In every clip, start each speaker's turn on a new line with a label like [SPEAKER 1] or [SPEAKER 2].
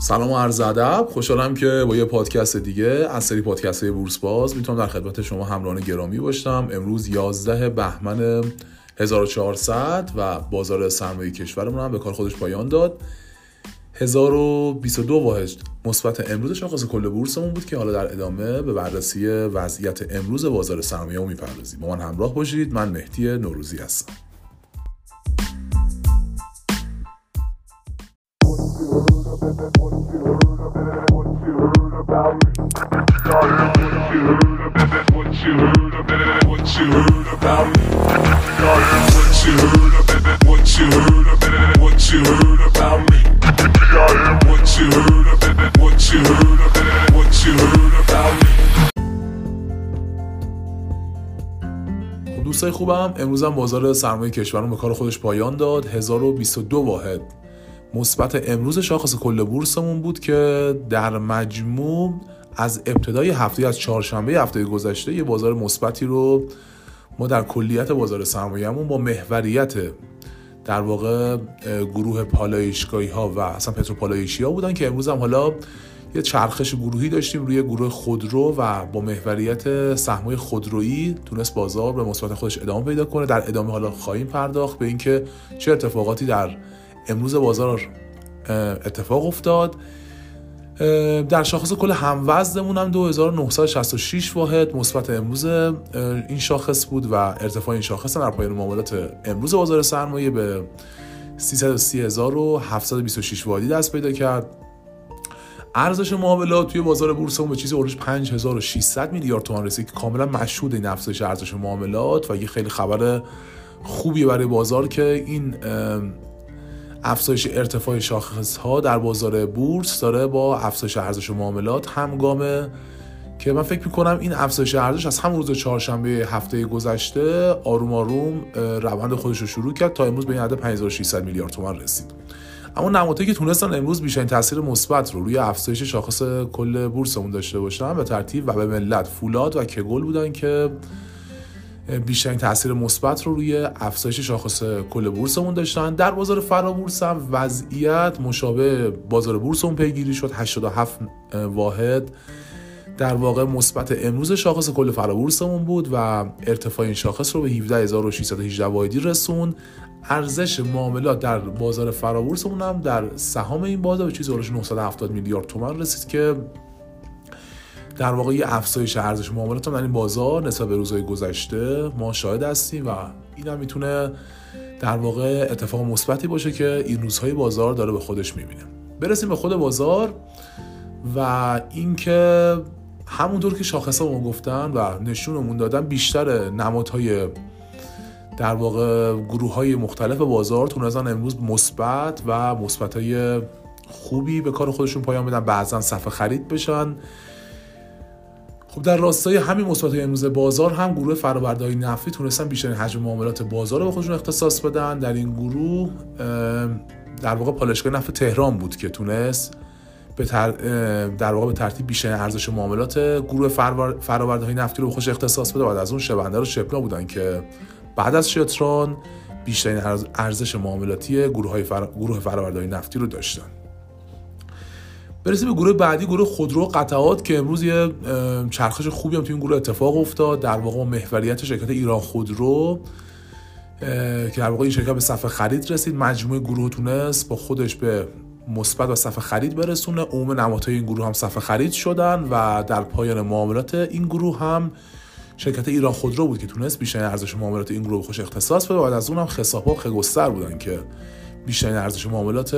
[SPEAKER 1] سلام و عرض ادب. خوشحالم که با یه پادکست دیگه از سری پادکست های بورس باز می‌تونم در خدمت شما همراهان گرامی باشم. امروز 11 بهمن 1400 و بازار سرمایه کشورمون هم به کار خودش پایان داد. 1022 واحد مثبت امروز شاخص کل بورسمون بود که حالا در ادامه به بررسی وضعیت امروز بازار سرمایه می‌پردازیم. با من همراه باشید. من مهدی نوروزی هستم. دوستای خوبم امروز هم بازار سرمایه کشورمون به کار خودش پایان داد. 1022 واحد. مثبت امروز شاخص کل بورسمون بود که در مجموع از ابتدای هفته از چهارشنبه هفته گذشته یه بازار مثبتی رو ما در کلیت بازار سرمایه‌مون با محوریت در واقع گروه پالایشگاهی ها و اصلا پتروپالایشی ها بودن که امروز هم حالا یه چرخش گروهی داشتیم روی گروه خودرو و با محوریت سهمای خودرویی تونست بازار به مثبت خودش ادامه پیدا کنه. در ادامه حالا خواهیم پرداخت به اینکه چه اتفاقاتی در امروز بازار اتفاق افتاد. در شاخص کل هموزنمون هم 2966 واحد. مثبت امروز این شاخص بود و ارتفاع این شاخص در پایان معاملات امروز بازار سرمایه به 330726 واحدی دست پیدا کرد. ارزش معاملات توی بازار بورس به چیزی اورش 5600 میلیارد تومان رسید. که کاملا مشهود این افزایش ارزش معاملات و یه خیلی خبر خوبی برای بازار که این افزایش ارتفاع شاخص ها در بازار بورس داره با افزایش ارزش معاملات همگامه که من فکر می‌کنم این افزایش ارزش از همون روز چهارشنبه هفته گذشته آروم آروم روند خودش رو شروع کرد. تا امروز به این عدد 5600 میلیارد تومان رسید. اما نمادهایی که تونستن امروز بیشترین تاثیر مثبت رو روی افزایش شاخص کل بورسمون داشته باشن به ترتیب و به ملت فولاد و کگل بودن که بیشترین تاثیر مثبت رو روی افزایش شاخص کل بورسمون داشتن. در بازار فرابورس هم وضعیت مشابه بازار بورسمون پیگیری شد. 87 واحد در واقع مثبت امروز شاخص کل فرابورسمون بود و ارتفاع این شاخص رو به 17618 واحدی رسون ارزش معاملات در بازار فرابورسمون هم در سهام این بازار به چیزی 970 میلیارد تومان رسید که در واقع یه افزایش ارزش معاملات هم در این بازار نسبت به روزهای گذشته ما شاهد هستیم و این هم می‌تونه در واقع اتفاق مثبتی باشه که این روزهای بازار داره به خودش می‌بینه. برسیم به خود بازار و اینکه همونطور که شاخصه ما گفتن و نشونمون دادن بیشتر نمادهای در واقع گروه های مختلف بازار تونستن امروز مثبت و مثبت های خوبی به کار خودشون پایان بدن. بعضا صفحه خرید بشن. خب در راستای همین مثبت امروز بازار هم گروه فرآوردهای نفتی تونستن بیشترین حجم معاملات بازار رو به خودشون اختصاص بدن. در این گروه در واقع پالایشگاه نفت تهران بود که تونست به تر... در واقع به ترتیب بیشترین ارزش معاملات گروه فرآوردهای نفتی رو به خودش اختصاص بده. بعد از اون شبنده رو شپنا بودن که بعد از شتران بیشترین ارزش معاملاتی گروه های فر... گروه فرآوردهای نفتی رو داشتن. برسیم به گروه بعدی گروه خودرو قطعات که امروز یه چرخش خوبی هم توی این گروه اتفاق افتاد. در واقع محوریت شرکت ایران خودرو که در واقع این شرکت به صفحه خرید رسید. مجموعه گروه تونست با خودش به مثبت و صفحه خرید برسونه. عموم نمادهای این گروه هم صفحه خرید شدن و در پایان معاملات این گروه هم شرکت ایران خودرو بود که تونست بیشترین ارزش معاملات این گروه خوش اختصاص بده. و بعد از اون هم خساب‌ها خگستر بودن که بیشترین ارزش معاملات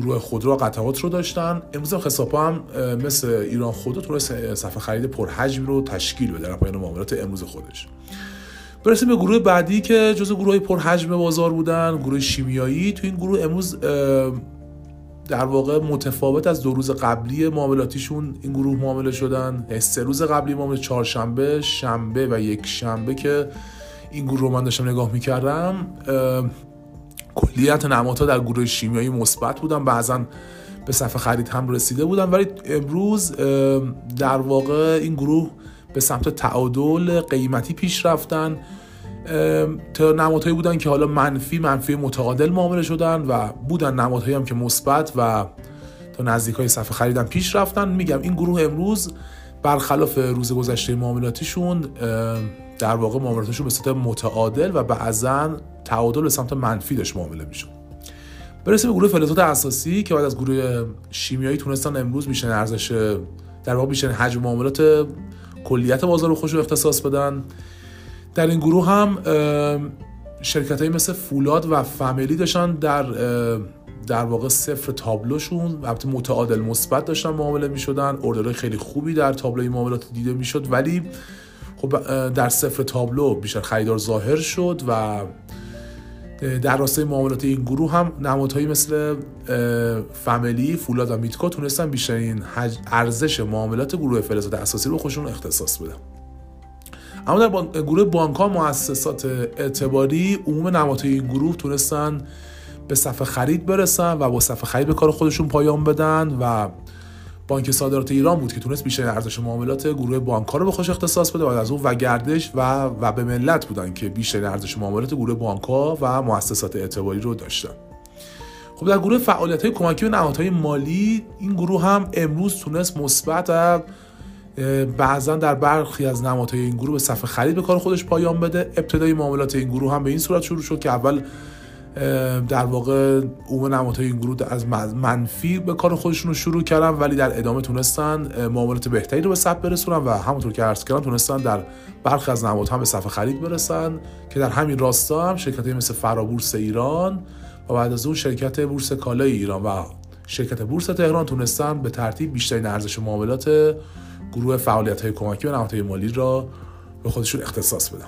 [SPEAKER 1] گروه خودرو قطعات رو داشتن. امروز هم خساب هم مثل ایران خودرو تونست صفحه خرید پرحجم رو تشکیل بده در پایان معاملات امروز خودش. برسیم به گروه بعدی که جزو گروه پرحجم بازار بودن گروه شیمیایی. تو این گروه امروز در واقع متفاوت از دو روز قبلی معاملاتیشون این گروه معامله شدن. سه روز قبلی معامله چهارشنبه شنبه و یک شنبه که این گروه رو من داشتم نگاه می‌کردم کلیت نمادها در گروه شیمیایی مثبت بودن. بعضا به صفحه خرید هم رسیده بودن. ولی امروز در واقع این گروه به سمت تعادل قیمتی پیش رفتن. نمادهایی بودن که حالا منفی منفی متعادل معامله شدن و بودن نمادهایی هم که مثبت و تا نزدیک های صفحه خریدن پیش رفتن. میگم این گروه امروز برخلاف روز گذشته معاملاتیشون در واقع معاملاتشون به صورت متعادل و بعضا تعادل به سمت منفی داشت معامله میشون برسیم به گروه فلزات اساسی که بعد از گروه شیمیایی تونستن امروز بیشتر ارزش در واقع بیشتر حجم معاملات کلیت بازار رو خوش اختصاص بدن. در این گروه هم شرکت های مثل فولاد و فامیلی داشتن در در واقع صفر تابلوشون. البته متعادل مثبت داشتن معامله می‌شدن. اوردرهای خیلی خوبی در تابلوی معاملات دیده می‌شد. ولی خب در صفر تابلو بیشتر خریدار ظاهر شد و در راستای معاملات این گروه هم نمادهایی مثل فامیلی، فولاد و میتکو تونستن بیشترین ارزش معاملات گروه فلزات اساسی رو خودشون اختصاص بدن. اما در گروه بانک ها مؤسسات اعتباری عموم نمادهای این گروه تونستن به صفحه خرید برسن و با صفحه خرید به کار خودشون پایان بدن و بانک صادرات ایران بود که تونست بیشتر ارزش معاملات گروه بانک رو به خوش اختصاص بده و از اون و گردش و و به ملت بودن که بیشتر ارزش معاملات گروه بانک و مؤسسات اعتباری رو داشتن. خب در گروه فعالیت های کمکی به نهادهای مالی این گروه هم امروز تونست مثبت بعضا در برخی از نمادهای این گروه به صفحه خرید به کار خودش پایان بده. ابتدای معاملات این گروه هم به این صورت شروع شد که اول در واقع عموم نمادهای این گروه از منفی به کار خودشون رو شروع کردن ولی در ادامه تونستن معاملات بهتری رو به ثبت برسونن و همونطور که عرض کردم تونستن در برخی از نمادها هم به صفحه خرید برسن که در همین راستا هم شرکت مثل فرابورس ایران و بعد از اون شرکت بورس کالای ایران و شرکت بورس تهران تونستن به ترتیب بیشترین ارزش معاملات گروه فعالیت های کمکی و نهادهای مالی را به خودشون اختصاص بدن.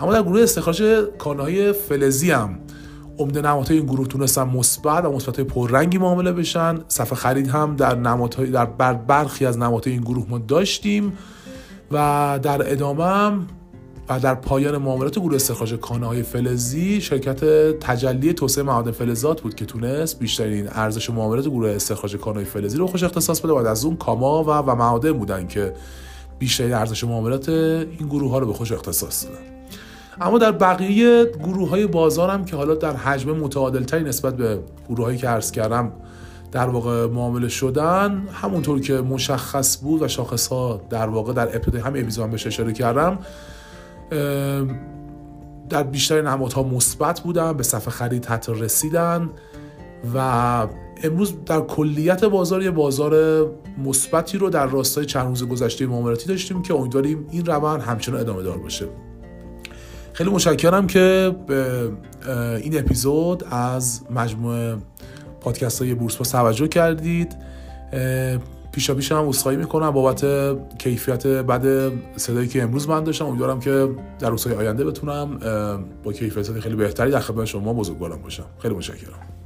[SPEAKER 1] اما در گروه استخراج کانهای فلزی هم عمده نمادهای این گروه تونستن مثبت و مثبت پررنگی معامله بشن. صفحه خرید هم در نمادهای در برخی از نمادهای این گروه ما داشتیم و در ادامه و در پایان معاملات گروه استخراج کانه های فلزی شرکت تجلی توسعه معادن فلزات بود که تونست بیشترین ارزش معاملات گروه استخراج کانه های فلزی رو خوش اختصاص بده. و از اون کاما و و معادن بودن که بیشترین ارزش معاملات این گروه ها رو به خوش اختصاص دادن. اما در بقیه گروه های بازار هم که حالا در حجم متعادل تری نسبت به گروه هایی که عرض کردم در واقع معامله شدن همونطور که مشخص بود و شاخص ها در واقع در ابتدای هم اپیزود بهش اشاره کردم در بیشتر نمادها مثبت بودن به صفحه خرید حتی رسیدن و امروز در کلیت بازار یه بازار مثبتی رو در راستای چند روز گذشته معاملاتی داشتیم که امیدواریم این روند همچنان ادامه دار باشه. خیلی متشکرم که این اپیزود از مجموعه پادکست های بورس با توجه کردید. پیشا پیش هم عذرخواهی می‌کنم بابت کیفیت بد صدایی که امروز من داشتم. امیدوارم که در روزهای آینده بتونم با کیفیت خیلی بهتری در خدمت شما بزرگوارم باشم. خیلی متشکرم.